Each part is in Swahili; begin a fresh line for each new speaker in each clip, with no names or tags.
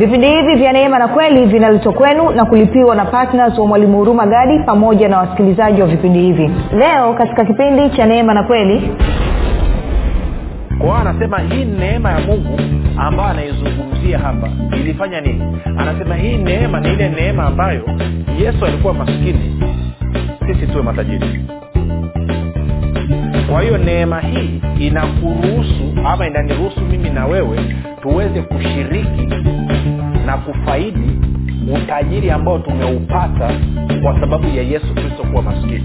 vipindi hivi vya neema na kweli vinaletwa kwenu na kulipiwa na ptns wa mwalimu huruma gadi pamoja na wasikilizaji wa vipindi hivi. Leo katika kipindi cha neema na kweli
kwao anasema hii neema ya mungu ambayo anaizungumzia hapa. Ilifanya nini? Anasema hii neema ni ile neema ambayo yesu alikuwa maskini. Sisi tuwe matajiri. Kwa hiyo neema hii inakuruhusu ama inaniruhusu mimi na wewe tuweze kushiriki na kufaidi utajiri ambao tumeupata kwa sababu ya yesu kristo kuwa maskini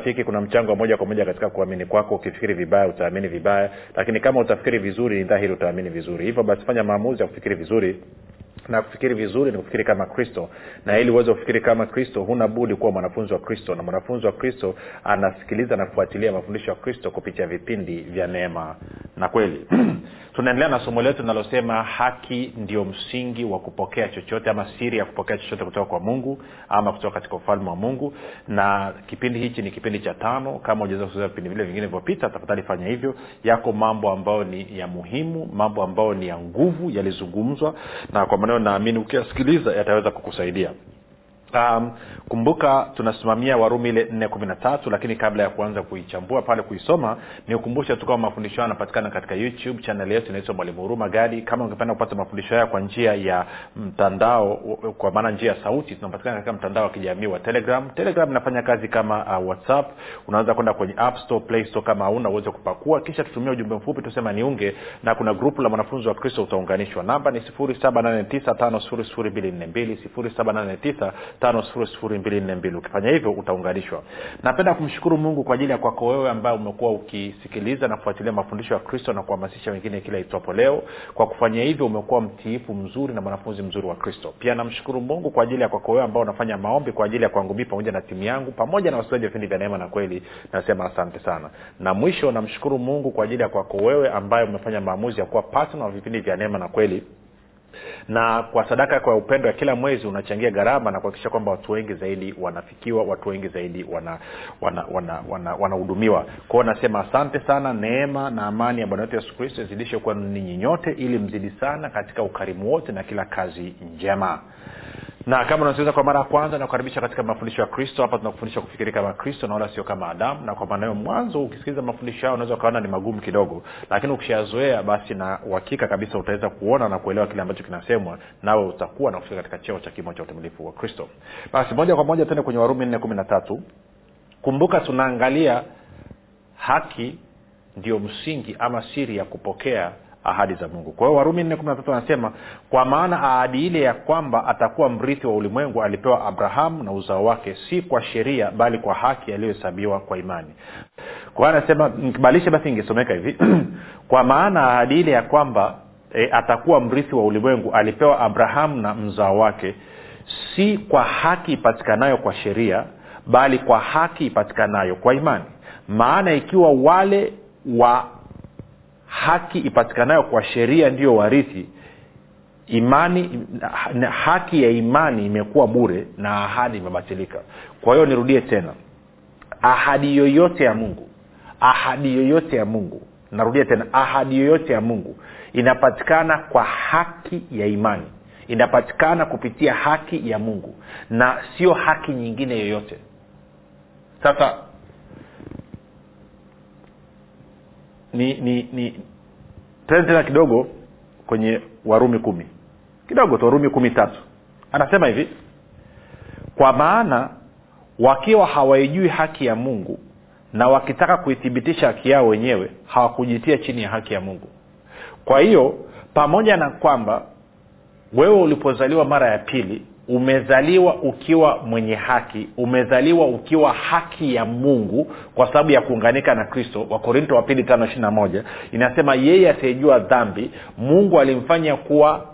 rafiki kuna mchango moja kwa moja katika kuamini kwako. Ukifikiri vibaya utaamini vibaya. Lakini kama utafikiri vizuri ni dhahiri utaamini vizuri. Hivyo basi fanya maamuzi ya kufikiri vizuri na kufikiri vizuri ni kufikiri kama kristo. Na ili uweze kufikiri kama kristo huna budi kuwa mwanafunzi wa kristo. Na mwanafunzi wa kristo anasikiliza na kufuatilia mafundisho ya kristo kupitia vipindi vya neema na kweli. Tunaendelea na somo letu linalosema haki ndio msingi wa kupokea chochote ama siri ya kupokea chochote kutoka kwa mungu ama kutoka katika ufalme wa mungu. Na kipindi hichi ni kipindi cha tano. Kama ujaweza vipindi vile vingine vilivyopita tafadhali fanya hivyo. Yako mambo ambayo ni ya muhimu mambo ambayo ni ya nguvu yalizungumzwa. Na kwa maneno naamini ukiyasikiliza yataweza kukusaidia um, kumbuka tunasimamia warumi ile nne kumi na tatu lakini kabla ya kuanza kuichambua pale kuisoma ni ukumbusha tu kama mafundisho hayo yanapatikana katika youtube chanel yetu inaitwa mwalimu huruma gadi kama ungependa kupata mafundisho haya kwa njia ya mtandao kwa maana njia ya sauti tunapatikana katika mtandao wa kijamii wa telegram. Telegram inafanya kazi kama uh, whatsapp. Unaweza kwenda kwenye app store play store kama hauna uweze kupakua. Kisha tutumia ujumbe mfupi tusema niunge na kuna grupu la mwanafunzi wa kristo utaunganishwa. Namba ni sifuri saba nane tisa tano sifuri sifuri mbili nne mbili. Ukifanya hivyo utaunganishwa. Napenda kumshukuru mungu kwa ajili ya kwako wewe ambaye umekuwa ukisikiliza na kufuatilia mafundisho ya kristo na kuhamasisha wengine kila itwapo leo. Kwa kufanya hivyo umekuwa mtiifu mzuri na mwanafunzi mzuri wa kristo. Pia namshukuru mungu kwa ajili ya kwako wewe ambao unafanya maombi kwa ajili ya kwangu mii pamoja na timu yangu pamoja na wasikilizaji wa vipindi vya neema na kweli. Nasema asante sana. Na mwisho namshukuru mungu kwa ajili ya kwako wewe ambaye umefanya maamuzi ya kuwa patna wa vipindi vya neema na kweli na kwa sadaka kwa upendo ya kila mwezi unachangia gharama na kuhakikisha kwamba watu wengi zaidi wanafikiwa watu wengi zaidi wanahudumiwa wana, wana, wana, wana kwao nasema asante sana neema na amani ya bwana wetu yesu kristo izidishe kuwa ninyi nyote ili mzidi sana katika ukarimu wote na kila kazi njema. Na kama unasikiliza kwa mara ya kwanza nakukaribisha katika mafundisho ya kristo. Hapa tunakufundisha kufikiri kama kristo na wala sio kama adamu. Na kwa maana hiyo mwanzo ukisikiliza mafundisho hayo unaweza ukaona ni magumu kidogo. Lakini ukishazoea basi na uhakika kabisa utaweza kuona na kuelewa kile ambacho kinasemwa nawe utakuwa na kufika katika cheo cha kimo cha utimilifu wa kristo. Basi moja kwa moja tende kwenye warumi nne kumi na tatu. Kumbuka tunaangalia haki ndio msingi ama siri ya kupokea ahadi za mungu. Kwa hiyo warumi nne kumi na tatu anasema kwa maana ahadi ile ya kwamba atakuwa mrithi wa ulimwengu alipewa abrahamu na uzao wake si kwa sheria bali kwa haki aliyohesabiwa kwa imani. Kwa hiyo anasema nikibalishe basi ingesomeka hivi kwa maana ahadi ile ya kwamba e, atakuwa mrithi wa ulimwengu alipewa abrahamu na mzao wake si kwa haki ipatikanayo kwa sheria bali kwa haki ipatikanayo kwa imani. Maana ikiwa wale wa haki ipatikanayo kwa sheria ndiyo warithi imani haki ya imani imekuwa bure na ahadi imebatilika. Kwa hiyo nirudie tena ahadi yoyote ya mungu ahadi yoyote ya mungu narudia tena ahadi yoyote ya mungu inapatikana kwa haki ya imani. Inapatikana kupitia haki ya mungu na sio haki nyingine yoyote. Sasa ni ni ni tena tena kidogo kwenye warumi kumi. Kidogo tu warumi kumi tatu. Anasema hivi kwa maana wakiwa hawaijui haki ya mungu na wakitaka kuithibitisha haki yao wenyewe hawakujitia chini ya haki ya mungu. Kwa hiyo pamoja na kwamba wewe ulipozaliwa mara ya pili umezaliwa ukiwa mwenye haki umezaliwa ukiwa haki ya mungu kwa sababu ya kuunganika na kristo wakorinto wa pili tano ishiri na moja inasema yeye asiyejua dhambi mungu alimfanya kuwa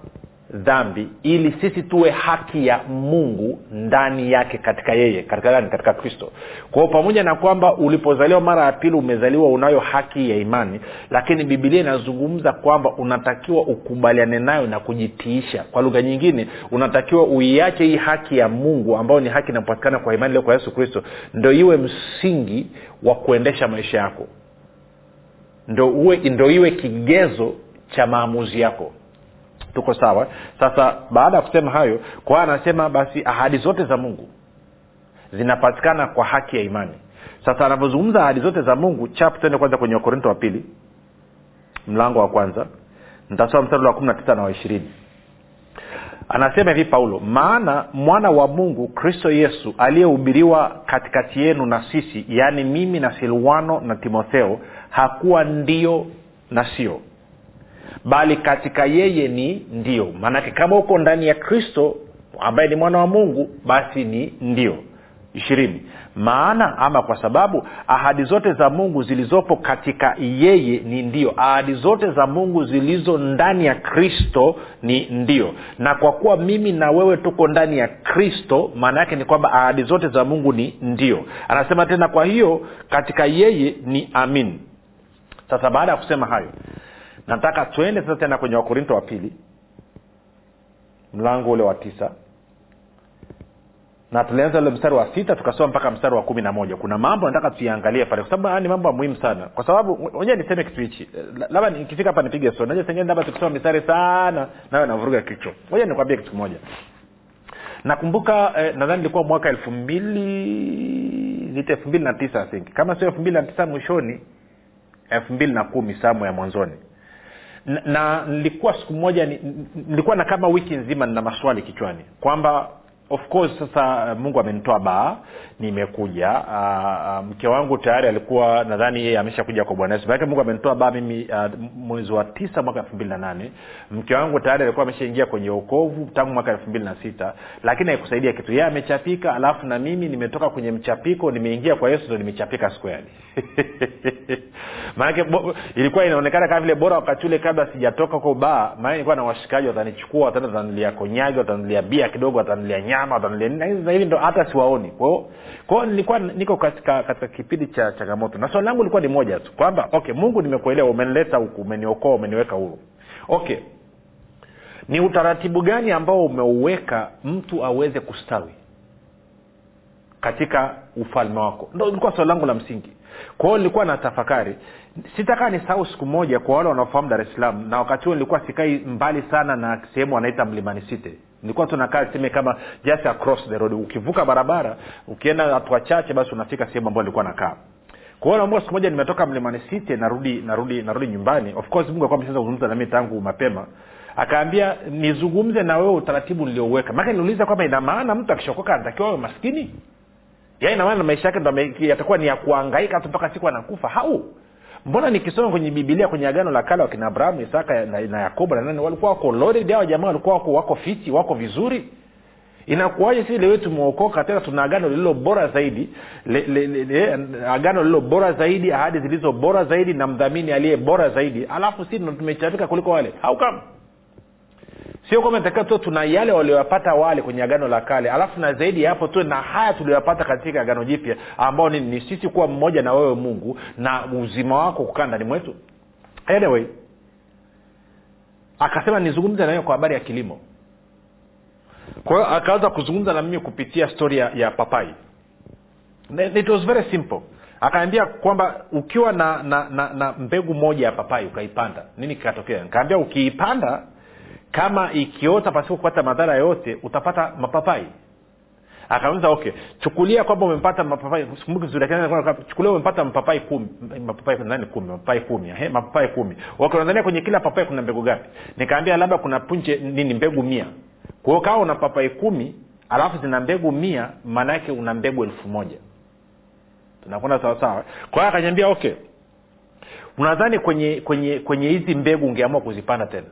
dhambi ili sisi tuwe haki ya mungu ndani yake katika yeye katika gani katika kristo. Kwao pamoja na kwamba ulipozaliwa mara ya pili umezaliwa unayo haki ya imani lakini bibilia inazungumza kwamba unatakiwa ukubaliane nayo na kujitiisha. Kwa lugha nyingine unatakiwa uiache hii haki ya mungu ambayo ni haki inapatikana kwa imani leo kwa yesu kristo ndo iwe msingi wa kuendesha maisha yako. Ndo, uwe, ndo iwe kigezo cha maamuzi yako tuko sawa. Sasa baada ya kusema hayo kwa anasema basi ahadi zote za mungu zinapatikana kwa haki ya imani. Sasa anavyozungumza ahadi zote za mungu chap tuende kwanza kwenye wakorinto wa pili mlango wa kwanza. Ntasoma mstari wa kumi na tisa na wa ishirini. Anasema hivi paulo maana mwana wa mungu kristo yesu aliyehubiriwa katikati yenu na sisi yaani mimi na silwano na timotheo hakuwa ndio na sio bali katika yeye ni ndio. Maanake kama uko ndani ya kristo ambaye ni mwana wa mungu basi ni ndio. Ishirini. Maana ama kwa sababu ahadi zote za mungu zilizopo katika yeye ni ndio. Ahadi zote za mungu zilizo ndani ya kristo ni ndio. Na kwa kuwa mimi na wewe tuko ndani ya kristo maana yake ni kwamba ahadi zote za mungu ni ndio. Anasema tena kwa hiyo katika yeye ni amin. Sasa baada ya kusema hayo nataka twende sasa tena kwenye wakorinto wa pili. Mlango ule wa tisa. Na tulianza ule mstari wa sita tukasoma mpaka mstari wa kumi na moja. Kuna mambo nataka tuiangalie pale kwa sababu ni mambo ya muhimu sana. Kwa sababu wenyewe niseme kitu hichi. Labda nikifika hapa nipige so naja sengine labda tukisoma mistari sana nawe navuruga kichwa. Moja nikwambie kitu kimoja. Nakumbuka eh, nadhani ilikuwa mwaka elfu mbili nita elfu mbili na tisa I think. Kama sio elfu mbili na tisa mwishoni elfu mbili na kumi samu ya mwanzoni na, nilikuwa siku moja nilikuwa na kama wiki nzima nina maswali kichwani. Kwamba of course sasa mungu amenitoa baa nimekuja. Uh, mke wangu tayari alikuwa nadhani yeye ameshakuja kwa bwana yesu. Mungu amenitoa baa mimi uh, mwezi wa tisa mwaka elfu mbili na nane. Mke wangu tayari alikuwa ameshaingia kwenye okovu tangu mwaka elfu mbili na sita lakini haikusaidia kitu. Yeye amechapika alafu na mimi nimetoka kwenye mchapiko nimeingia kwa yesu ndo nimechapika square maanake ilikuwa inaonekana kama vile bora wakati ule kabla sijatoka kwa baa. Maana ilikuwa na washikaji watanichukua wataenda watanulia konyagi watanulia bia kidogo watanulia nyama watanulia nini hivi ndo hata siwaoni. Kwao nilikuwa niko katika katika kipindi cha changamoto. Na swali langu lilikuwa ni moja tu kwamba okay mungu nimekuelewa umenileta huku umeniokoa umeniweka huru. Okay. Ni utaratibu gani ambao umeuweka mtu aweze kustawi katika ufalme wako? Ndo ilikuwa swali langu la msingi. Kwa nilikuwa na tafakari. Sitakaa nisahau siku moja kwa wale wanaofahamu dar es salaam na wakati huo nilikuwa sikai mbali sana na sehemu wanaita mlimani site nilikuwa tunakaa seme kama just across the road. Ukivuka barabara ukienda hatua chache basi unafika sehemu ambayo nilikuwa nakaa. Kwa hiyo naambua siku moja nimetoka mlimani city narudi narudi narudi nyumbani. Of course mungu alikuwa ameshaanza kuzungumza nami tangu mapema. Akaambia nizungumze na wewe utaratibu niliouweka maake niuliza kwamba ina maana mtu akishokoka anatakiwa awe maskini? Yaani inamaana maisha yake yatakuwa ni ya kuangaika tu mpaka siku anakufa. Hau mbona nikisoma kwenye bibilia kwenye agano la kale wakina abrahamu isaka na, na yakobo na nani walikuwa wako loaded hawa jamaa walikuwa wako, wako fiti wako vizuri? Inakuwaje sisi lewe tumeokoka tena tuna agano lililo bora zaidi le, le, le, le, agano lililo bora zaidi ahadi zilizo bora zaidi na mdhamini aliye bora zaidi alafu si tumechafika kuliko wale? Haukama sio kwamba natakiwa tu tuna yale walioyapata wale kwenye agano la kale alafu na zaidi ya hapo tu na haya tulioyapata katika agano jipya ambao ni, ni sisi kuwa mmoja na wewe mungu na uzima wako kukaa ndani mwetu. Anyway akasema nizungumze nawewe kwa habari ya kilimo. Kwa hiyo akaanza kuzungumza na mimi kupitia stori ya, ya papai. It was very simple. Akaambia kwamba ukiwa na na, na na mbegu moja ya papai ukaipanda. Nini kikatokea? Nikaambia ukiipanda kama ikiota pasipo kupata madhara yoyote utapata mapapai. Akauliza okay chukulia kwamba umepata mapapai. Sikumbuki vizuri chukulia umepata mapapai kumi mapapai nani kumi mapapai kumi he, mapapai kumi. Okay kwenye kila papai kuna mbegu gapi nikaambia labda kuna punje nini mbegu mia. Kwa hiyo una papai kumi alafu zina mbegu mia maana yake una mbegu elfu moja. Tunakwenda sawasawa kwa hiyo akanyambia okay unadhani kwenye kwenye kwenye hizi mbegu ungeamua kuzipanda tena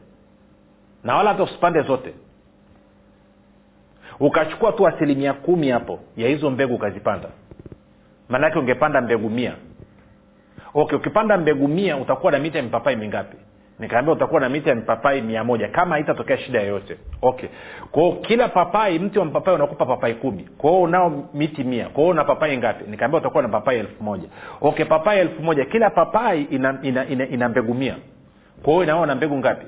na wala hata usipande zote. Ukachukua tu asilimia kumi hapo ya hizo mbegu ukazipanda. Maanake ungepanda mbegu mia. Okay ukipanda mbegu mia utakuwa na miti ya mipapai mingapi? Nikaambia utakuwa na miti ya mipapai mia moja kama haitatokea shida yoyote. Okay. Kwao kila papai mti wa mpapai unakupa papai kumi. Kwao unao miti mia. Kwao una papai ngapi? Nikaambia utakuwa na papai elfu moja. Okay papai elfu moja kila papai ina, ina, ina, ina mbegu mia. Kwao inaona mbegu ngapi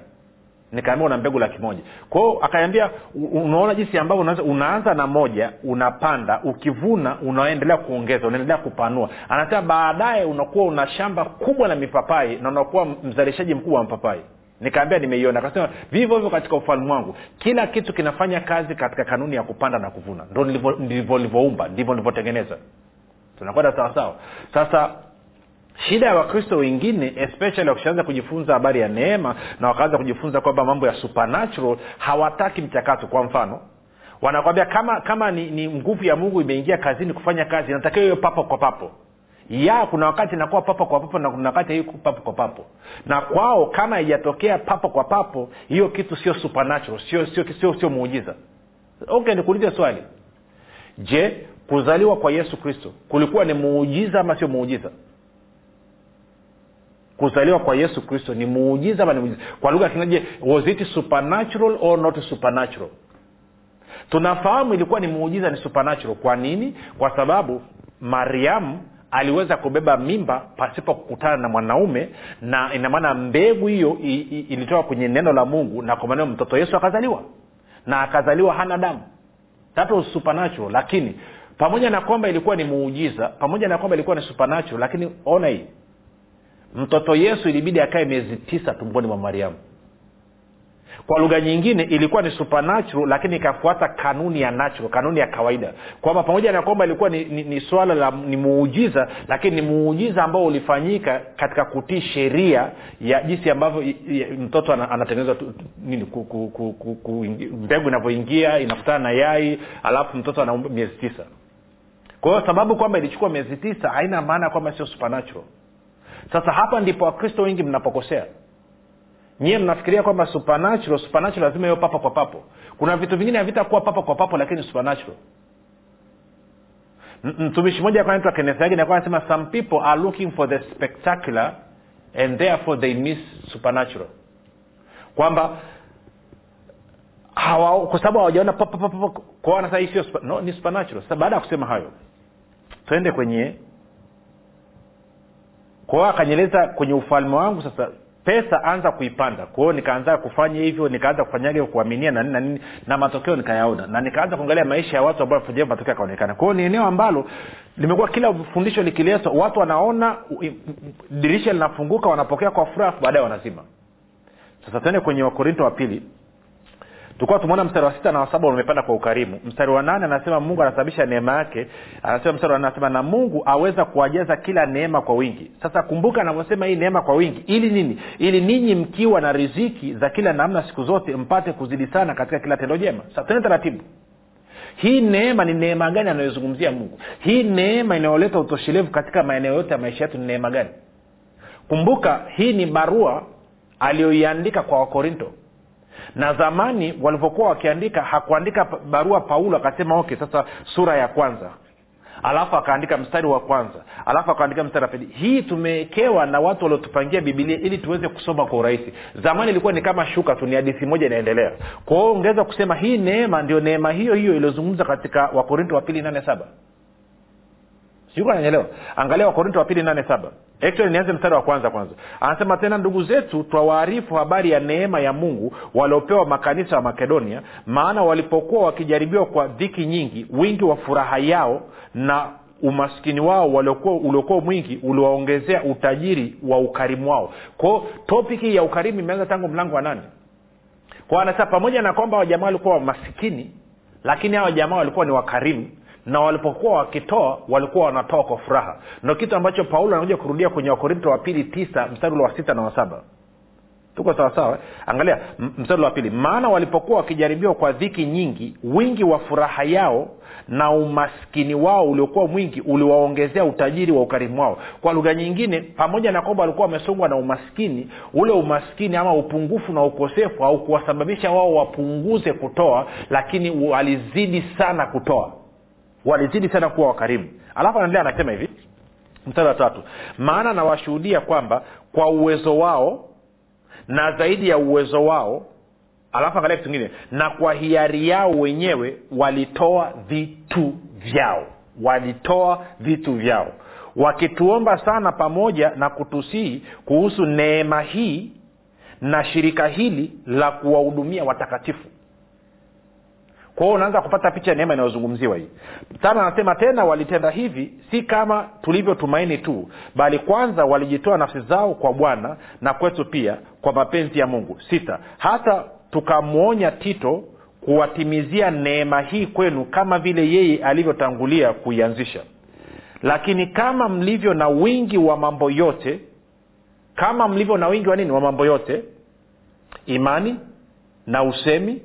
nikaambia una mbegu laki moja. Kwao akaniambia unaona jinsi ambavyo unaanza, na moja unapanda. Ukivuna unaendelea kuongeza unaendelea kupanua. Anasema baadaye unakuwa una shamba kubwa la mipapai na unakuwa mzalishaji mkubwa wa mpapai nikaambia nimeiona. Akasema vivyo hivyo katika ufalme wangu. Kila kitu kinafanya kazi katika kanuni ya kupanda na kuvuna. Ndo ndivyo livyoumba ndivyo nilivyotengeneza. Tunakwenda sawasawa sasa shida ya wakristo wengine especially wakishaanza kujifunza habari ya neema na wakaanza kujifunza kwamba mambo ya supernatural hawataki mchakato. Kwa mfano wanakwambia kama kama ni, ni nguvu ya mungu imeingia kazini kufanya kazi natakiwa hiyo papo kwa papo. Ya kuna wakati inakuwa papo kwa papo na kuna wakati haiku papo kwa papo. Na kwao kama haijatokea papo kwa papo hiyo kitu sio supernatural sio sio sio, sio muujiza. Okay nikuulize swali. Je kuzaliwa kwa yesu kristo kulikuwa ni muujiza ama sio muujiza kuzaliwa kwa yesu kristo ni muujiza ama ni muujiza? Kwa lugha kinaje was it supernatural or not supernatural? Tunafahamu ilikuwa ni muujiza ni supernatural. Kwa nini? Kwa sababu mariamu aliweza kubeba mimba pasipo kukutana na mwanaume na inamaana mbegu hiyo ilitoka kwenye neno la mungu na kwa mtoto yesu akazaliwa na akazaliwa hana damu. That was supernatural. Lakini pamoja na kwamba ilikuwa ni muujiza pamoja na kwamba ilikuwa ni supernatural lakini ona hii mtoto yesu ilibidi akae miezi tisa tumboni mwa mariamu. Kwa lugha nyingine ilikuwa ni supernatural lakini ikafuata kanuni ya natural kanuni ya kawaida. Kwamba pamoja na kwamba ilikuwa ni, ni, ni swala la ni muujiza lakini ni muujiza ambao ulifanyika katika kutii sheria ya jinsi ambavyo mtoto anatengenezwa mbegu inavyoingia inakutana na yai alafu mtoto ana miezi tisa. Kwa hiyo sababu kwamba ilichukua miezi tisa haina maana kwamba sio supernatural sasa hapa ndipo wakristo wengi mnapokosea. Nyiwe mnafikiria kwamba supernatural supernatural lazima iwe papo kwa papo. Kuna vitu vingine havitakuwa papo kwa papo lakini supernatural. Mtumishi mmoja anaitwa kenethagi nakuwa anasema some people are looking for the spectacular and therefore they miss supernatural. Kwamba hawa kwa sababu hawajaona kwao wanasema hii sio no, ni supernatural. Sasa baada ya kusema hayo twende kwenye kwa hiyo akanyeleza kwenye ufalme wangu sasa pesa anza kuipanda. Kwa hiyo nikaanza kufanya hivyo nikaanza kufanyaga kuaminia na nini na na matokeo nikayaona. Na nikaanza kuangalia maisha ya watu ambao wafanyia matokeo yakaonekana. Kwa ni eneo ambalo limekuwa kila fundisho likiletwa watu wanaona dirisha linafunguka wanapokea kwa furaha baadaye wanazima. Sasa tuende kwenye wakorinto wa pili tulikuwa tumeona mstari wa sita na wa umepanda kwa ukarimu. Mstari wa nane anasema mungu anasababisha neema yake. Anasema mstari wa anasema na mungu aweza kuwajaza kila neema kwa wingi. Sasa kumbuka anavyosema hii neema kwa wingi. Ili nini? Ili ninyi mkiwa na riziki za kila namna siku zote mpate kuzidi sana katika kila tendo jema. Sasa taratibu. Hii neema ni neema gani anayozungumzia mungu? Hii neema inayoleta utoshelevu katika maeneo yote ya maisha yetu ni neema gani? Kumbuka hii ni barua aliyoiandika kwa wakorinto na zamani walivyokuwa wakiandika hakuandika barua paulo akasema okay sasa sura ya kwanza. Alafu akaandika mstari wa kwanza. Alafu akaandika mstari wa pili. Hii tumewekewa na watu waliotupangia bibilia ili tuweze kusoma kwa urahisi. Zamani ilikuwa ni kama shuka tu ni hadithi moja inaendelea. Kwa hiyo ungeweza kusema hii neema ndio neema hiyo hiyo iliyozungumza katika wakorinto wa pili nane saba nanyelewa angalia wakorinto wa pili nane saba. Actually nianze mstari wa kwanza kwanza. Anasema tena ndugu zetu twawaarifu habari ya neema ya mungu waliopewa makanisa wa makedonia maana walipokuwa wakijaribiwa kwa dhiki nyingi wingi wa furaha yao na umaskini wao uliokuwa mwingi uliwaongezea utajiri wa ukarimu wao. Kwao topiki ya ukarimu imeanza tangu mlango wa nane. Kwa anasema pamoja na kwamba wajamaa walikuwa wamasikini lakini hawa jamaa walikuwa ni wakarimu na walipokuwa wakitoa walikuwa wanatoa kwa furaha. Ndo kitu ambacho paulo anakuja kurudia kwenye wakorinto wa pili tisa mstari wa sita na wa tuko sawasawa angalia m- mstari wa pili. Maana walipokuwa wakijaribiwa kwa dhiki nyingi wingi wa furaha yao na umaskini wao uliokuwa mwingi uliwaongezea utajiri wa ukarimu wao. Kwa lugha nyingine pamoja na kwamba walikuwa wamesongwa na umaskini ule umaskini ama upungufu na ukosefu haukuwasababisha wao wapunguze kutoa lakini walizidi sana kutoa walizidi sana kuwa wakarimu. Alafu anaendelea anasema hivi mstari wa tatu maana nawashuhudia kwamba kwa uwezo wao na zaidi ya uwezo wao alafu angalia kitu kingine na kwa hiari yao wenyewe walitoa vitu vyao. Walitoa vitu vyao. Wakituomba sana pamoja na kutusii kuhusu neema hii na shirika hili la kuwahudumia watakatifu kwa hiyo unaanza kupata picha neema inayozungumziwa hii. Sana anasema tena walitenda hivi si kama tulivyotumaini tu bali kwanza walijitoa nafsi zao kwa bwana na kwetu pia kwa mapenzi ya mungu. Sita hata tukamwonya tito kuwatimizia neema hii kwenu kama vile yeye alivyotangulia kuianzisha. Lakini kama mlivyo na wingi wa mambo yote kama mlivyo na wingi wa nini? Wa mambo yote? Imani na usemi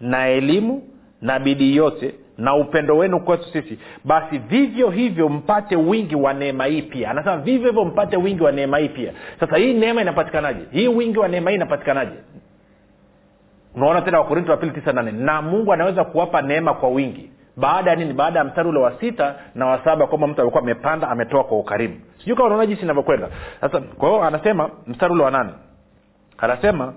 na elimu na bidii yote na upendo wenu kwetu sisi basi vivyo hivyo mpate wingi wa neema hii pia. Anasema vivyo hivyo mpate wingi wa neema hii pia. Sasa hii neema inapatikanaje? Hii wingi wa neema hii inapatikanaje? Unaona tena wakorinto wa pili tisa nane na mungu anaweza kuwapa neema kwa wingi. Baada ya nini? Baada ya mstari ule wa sita na wa saba kwamba mtu alikuwa amepanda ametoa kwa ukarimu. Sijui kama unaona jinsi inavyokwenda. Sasa kwa hiyo anasema mstari ule wa nane anasema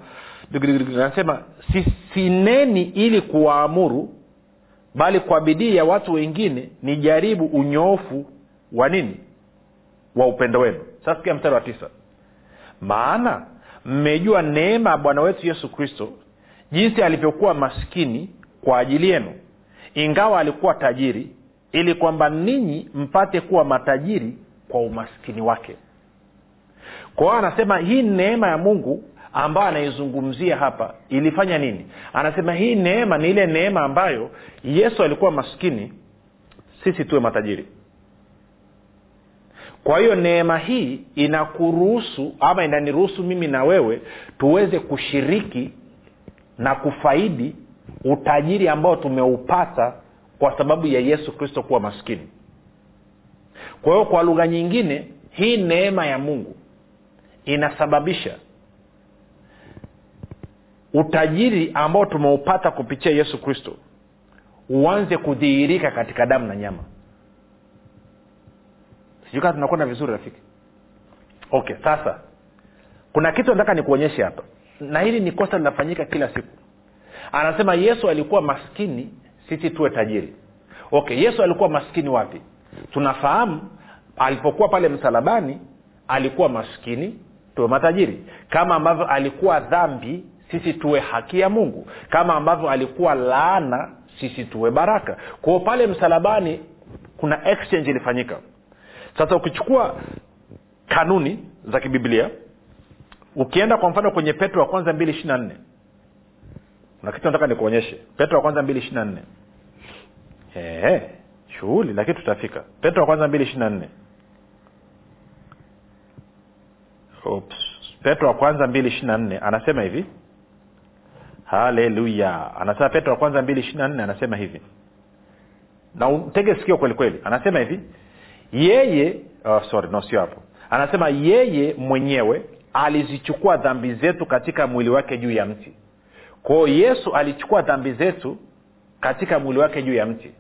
anasema sisineni ili kuwaamuru bali kwa bidii ya watu wengine ni jaribu unyoofu wa nini? Wa upendo wenu. Sasa mstari wa tisa. Maana mmejua neema ya bwana wetu yesu kristo jinsi alivyokuwa maskini kwa ajili yenu ingawa alikuwa tajiri ili kwamba ninyi mpate kuwa matajiri kwa umaskini wake. Kwa hiyo anasema hii neema ya mungu ambayo anaizungumzia hapa ilifanya nini? Anasema hii neema ni ile neema ambayo yesu alikuwa maskini sisi tuwe matajiri. Kwa hiyo neema hii inakuruhusu ama inaniruhusu mimi na wewe tuweze kushiriki na kufaidi utajiri ambao tumeupata kwa sababu ya yesu kristo kuwa maskini. Kwa hiyo kwa lugha nyingine hii neema ya mungu inasababisha utajiri ambao tumeupata kupitia yesu kristo uanze kudhihirika katika damu na nyama. Sijui kaa tunakwenda vizuri rafiki? Okay sasa kuna kitu nataka nikuonyeshe hapa. Na hili ni kosa linafanyika kila siku. Anasema yesu alikuwa maskini sisi tuwe tajiri. Okay yesu alikuwa maskini wapi? Tunafahamu alipokuwa pale msalabani alikuwa maskini tuwe matajiri. Kama ambavyo alikuwa dhambi sisi tuwe haki ya mungu. Kama ambavyo alikuwa laana sisi tuwe baraka. Kwao pale msalabani kuna exchange ilifanyika. Sasa ukichukua kanuni za kibiblia ukienda kwa mfano kwenye petro wa kwanza mbili ishiri na nne na kitu nataka nikuonyeshe. Petro wa kwanza mbili ishiri na nne. Shughuli lakini tutafika. Petro wa kwanza mbili ishiri na nne. Petro wa kwanza mbili ishiri na nne anasema hivi haleluya anasema petro wa kwanza mbili ishiri na nne anasema hivi. Na utege sikio kweli kweli. Anasema hivi. Yeye oh, sorry no sio hapo. Anasema yeye mwenyewe alizichukua dhambi zetu katika mwili wake juu ya mti. Kwao yesu alichukua dhambi zetu katika mwili wake juu ya mti.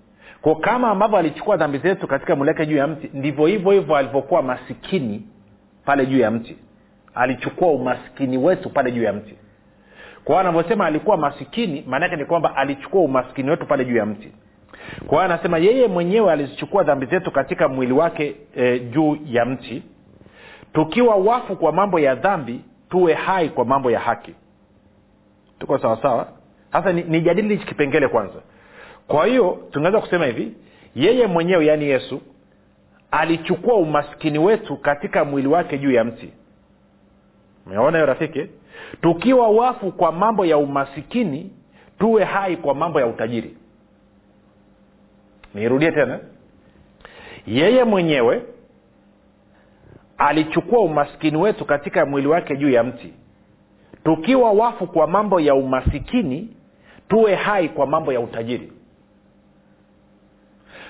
Ko kama ambavyo alichukua dhambi zetu katika mwili wake juu ya mti ndivyo hivyo hivyo alivyokuwa masikini pale juu ya mti. Alichukua umaskini wetu pale juu ya mti kwa hiyo anavyosema alikuwa masikini maanaake ni kwamba alichukua umaskini wetu pale juu ya mti. Kwa hiyo anasema yeye mwenyewe alizichukua dhambi zetu katika mwili wake e, juu ya mti. Tukiwa wafu kwa mambo ya dhambi tuwe hai kwa mambo ya haki. Tuko sawasawa sasa nijadili ni hichi kipengele kwanza. Kwa hiyo tunaweza kusema hivi yeye mwenyewe yaani yesu alichukua umaskini wetu katika mwili wake juu ya mti. Umeona hiyo rafiki tukiwa wafu kwa mambo ya umasikini tuwe hai kwa mambo ya utajiri. Niirudie tena. Yeye mwenyewe alichukua umasikini wetu katika mwili wake juu ya mti. Tukiwa wafu kwa mambo ya umasikini tuwe hai kwa mambo ya utajiri.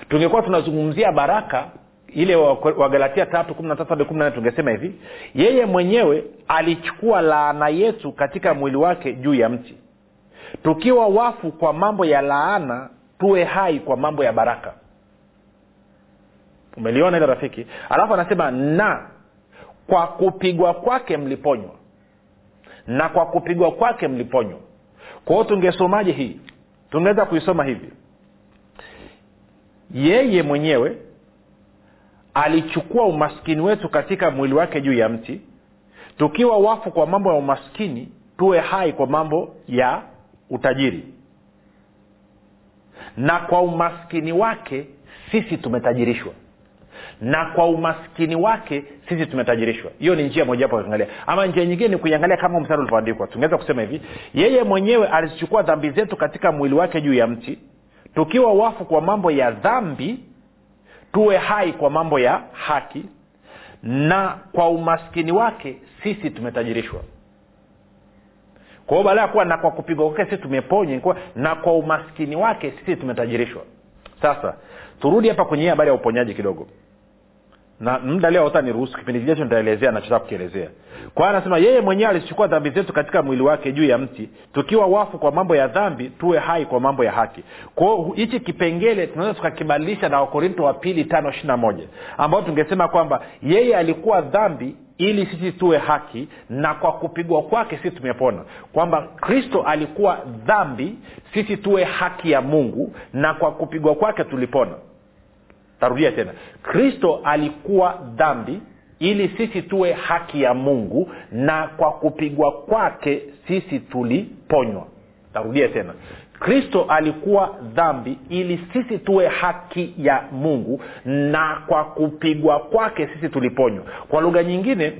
Tungekuwa tunazungumzia baraka ile wagalatia tatu kumi na tatu hadi kumi na nne tungesema hivi yeye mwenyewe alichukua laana yetu katika mwili wake juu ya mti. Tukiwa wafu kwa mambo ya laana tuwe hai kwa mambo ya baraka. Umeliona ile rafiki? Alafu anasema na kwa kupigwa kwake mliponywa. Na kwa kupigwa kwake mliponywa. Kwa hiyo tungesomaje hii? Tungeweza kuisoma hivi. Yeye mwenyewe alichukua umaskini wetu katika mwili wake juu ya mti. Tukiwa wafu kwa mambo ya umaskini tuwe hai kwa mambo ya utajiri. Na kwa umaskini wake sisi tumetajirishwa. Na kwa umaskini wake sisi tumetajirishwa. Hiyo ni njia mojawapo kuangalia. Ama njia nyingine ni kuiangalia kama mstari ulivyoandikwa. Tungeweza kusema hivi. Yeye mwenyewe alizichukua dhambi zetu katika mwili wake juu ya mti. Tukiwa wafu kwa mambo ya dhambi tuwe hai kwa mambo ya haki na kwa umaskini wake sisi tumetajirishwa. Kwa hiyo baada ya kuwa na kwa kupigwa kwake sisi tumeponywa na kwa umaskini wake sisi tumetajirishwa. Sasa turudi hapa kwenye hii habari ya uponyaji kidogo na muda leo utaniruhusu kipindi kijacho nitaelezea nachotaka kukielezea. Kwa hiyo anasema yeye mwenyewe alizichukua dhambi zetu katika mwili wake juu ya mti tukiwa wafu kwa mambo ya dhambi tuwe hai kwa mambo ya haki. Kwao hichi kipengele tunaweza tukakibadilisha na wakorinto wa pili tano ishiri na moja ambao tungesema kwamba yeye alikuwa dhambi ili sisi tuwe haki na kwa kupigwa kwake sisi tumepona. Kwamba kristo alikuwa dhambi sisi tuwe haki ya mungu na kwa kupigwa kwake tulipona tarudia tena. Kristo alikuwa dhambi ili sisi tuwe haki ya mungu na kwa kupigwa kwake sisi tuliponywa. Tarudia tena. Kristo alikuwa dhambi ili sisi tuwe haki ya mungu na kwa kupigwa kwake sisi tuliponywa. Kwa lugha nyingine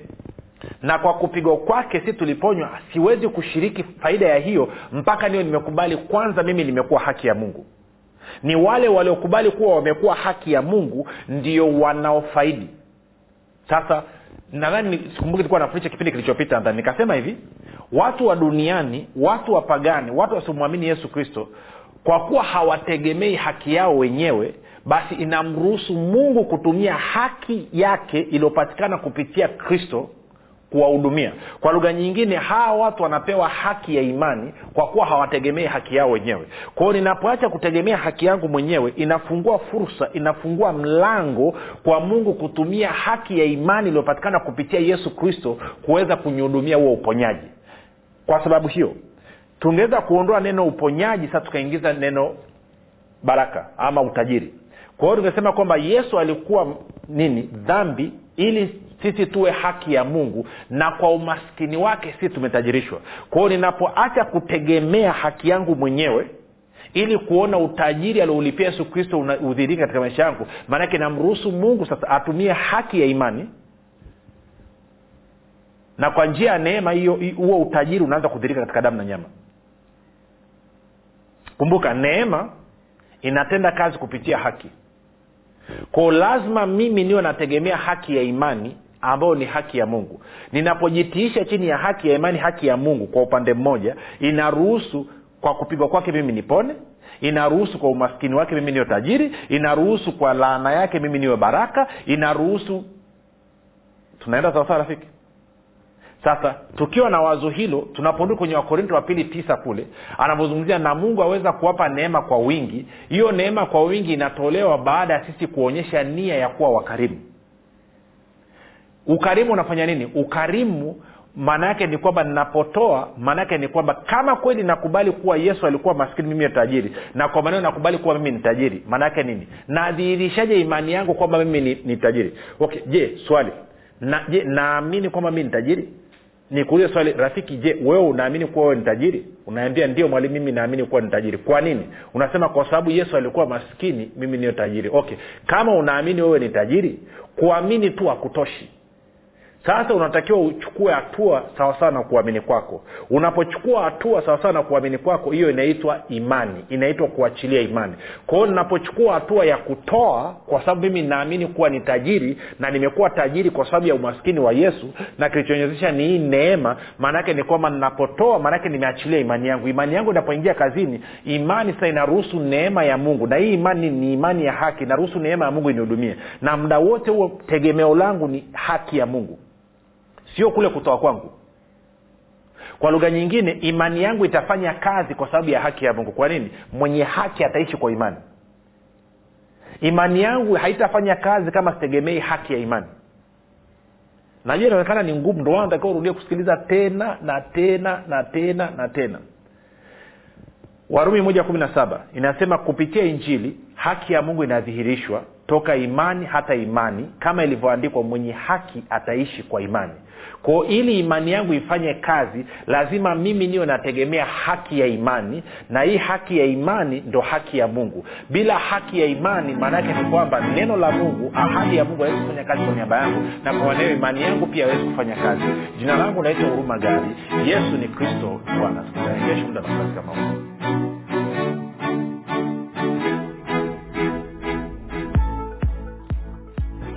na kwa kupigwa kwake si tuliponywa siwezi kushiriki faida ya hiyo mpaka niyo nimekubali kwanza mimi nimekuwa haki ya mungu ni wale waliokubali kuwa wamekuwa haki ya mungu ndio wanaofaidi. Sasa nadhani sikumbuki ilikuwa nafundisha kipindi kilichopita nadhani nikasema hivi watu wa duniani watu wapagani watu wasiomwamini yesu kristo kwa kuwa hawategemei haki yao wenyewe basi inamruhusu mungu kutumia haki yake iliyopatikana kupitia kristo kuwahudumia. Kwa lugha nyingine hawa watu wanapewa haki ya imani kwa kuwa hawategemei haki yao wenyewe. Kwa hiyo ninapoacha kutegemea haki yangu mwenyewe inafungua fursa inafungua mlango kwa mungu kutumia haki ya imani iliyopatikana kupitia yesu kristo kuweza kunihudumia huo uponyaji. Kwa sababu hiyo tungeweza kuondoa neno uponyaji sasa tukaingiza neno baraka ama utajiri. Kwa hiyo tungesema kwamba yesu alikuwa nini? Dhambi ili sisi tuwe haki ya mungu na kwa umaskini wake sisi tumetajirishwa. Kwao ninapoacha kutegemea haki yangu mwenyewe ili kuona utajiri alioulipia yesu kristo udhirika katika maisha yangu maanake namruhusu mungu sasa atumie haki ya imani. Na kwa njia ya neema hiyo huo utajiri unaanza kudhirika katika damu na nyama. Kumbuka neema inatenda kazi kupitia haki. Kwao lazima mimi niwe nategemea haki ya imani ambayo ni haki ya mungu. Ninapojitiisha chini ya haki ya imani haki ya mungu kwa upande mmoja inaruhusu kwa kupigwa kwake mimi nipone inaruhusu kwa umaskini wake mimi niwe tajiri inaruhusu kwa laana yake mimi niwe baraka inaruhusu. Tunaenda sawasawa rafiki? Sasa tukiwa na wazo hilo tunaporudi kwenye wakorinto wa pili tisa kule anavyozungumzia na mungu aweza kuwapa neema kwa wingi hiyo neema kwa wingi inatolewa baada ya sisi kuonyesha nia ya kuwa wakarimu ukarimu unafanya nini? Ukarimu maana yake ni kwamba ninapotoa maana yake ni kwamba kama kweli nakubali kuwa yesu alikuwa maskini mimi ni tajiri. Na kwa maneno nakubali kuwa mimi ni tajiri. Maana yake nini? Nadhihirishaje imani yangu kwamba mimi ni, ni tajiri? Okay je swali. Na je naamini kwamba mimi ni tajiri? Nikuulize swali rafiki je wewe unaamini kuwa wewe ni tajiri? Unaambia ndio mwalimu mimi naamini kuwa ni tajiri. Kwa nini? Unasema kwa sababu yesu alikuwa maskini mimi niyo tajiri. Okay kama unaamini wewe ni tajiri kuamini tu hakutoshi sasa unatakiwa uchukue hatua sawasawa na kuamini kwako. Unapochukua hatua sawasawa na kuamini kwako hiyo inaitwa imani inaitwa kuachilia imani. Kwa hiyo ninapochukua hatua ya kutoa kwa sababu mimi naamini kuwa ni tajiri na nimekuwa tajiri kwa sababu ya umaskini wa yesu na kilichonyezesha ni hii neema maanaake ni kwamba ninapotoa maanaake nimeachilia imani yangu. Imani yangu inapoingia kazini imani sasa inaruhusu neema ya mungu. Na hii imani ni imani ya haki inaruhusu neema ya mungu inihudumie. Na muda wote huo tegemeo langu ni haki ya mungu sio kule kutoa kwangu. Kwa lugha nyingine imani yangu itafanya kazi kwa sababu ya haki ya mungu. Kwa nini? Mwenye haki ataishi kwa imani. Imani yangu haitafanya kazi kama sitegemei haki ya imani. Najua inaonekana ni ngumu ndo natakiwa urudie kusikiliza tena na tena na tena na tena. Warumi moja kumi na saba inasema kupitia injili haki ya mungu inadhihirishwa toka imani hata imani kama ilivyoandikwa mwenye haki ataishi kwa imani. Kwao ili imani yangu ifanye kazi lazima mimi niwe nategemea haki ya imani na hii haki ya imani ndo haki ya mungu. Bila haki ya imani maana yake ni kwamba neno la mungu ahadi ya mungu hawezi kufanya kazi kwa niaba yangu na kwa maneo imani yangu pia hawezi kufanya kazi. Jina langu naitwa huruma gari yesu ni kristo bwana. Tutaengesha muda nafasi kama huu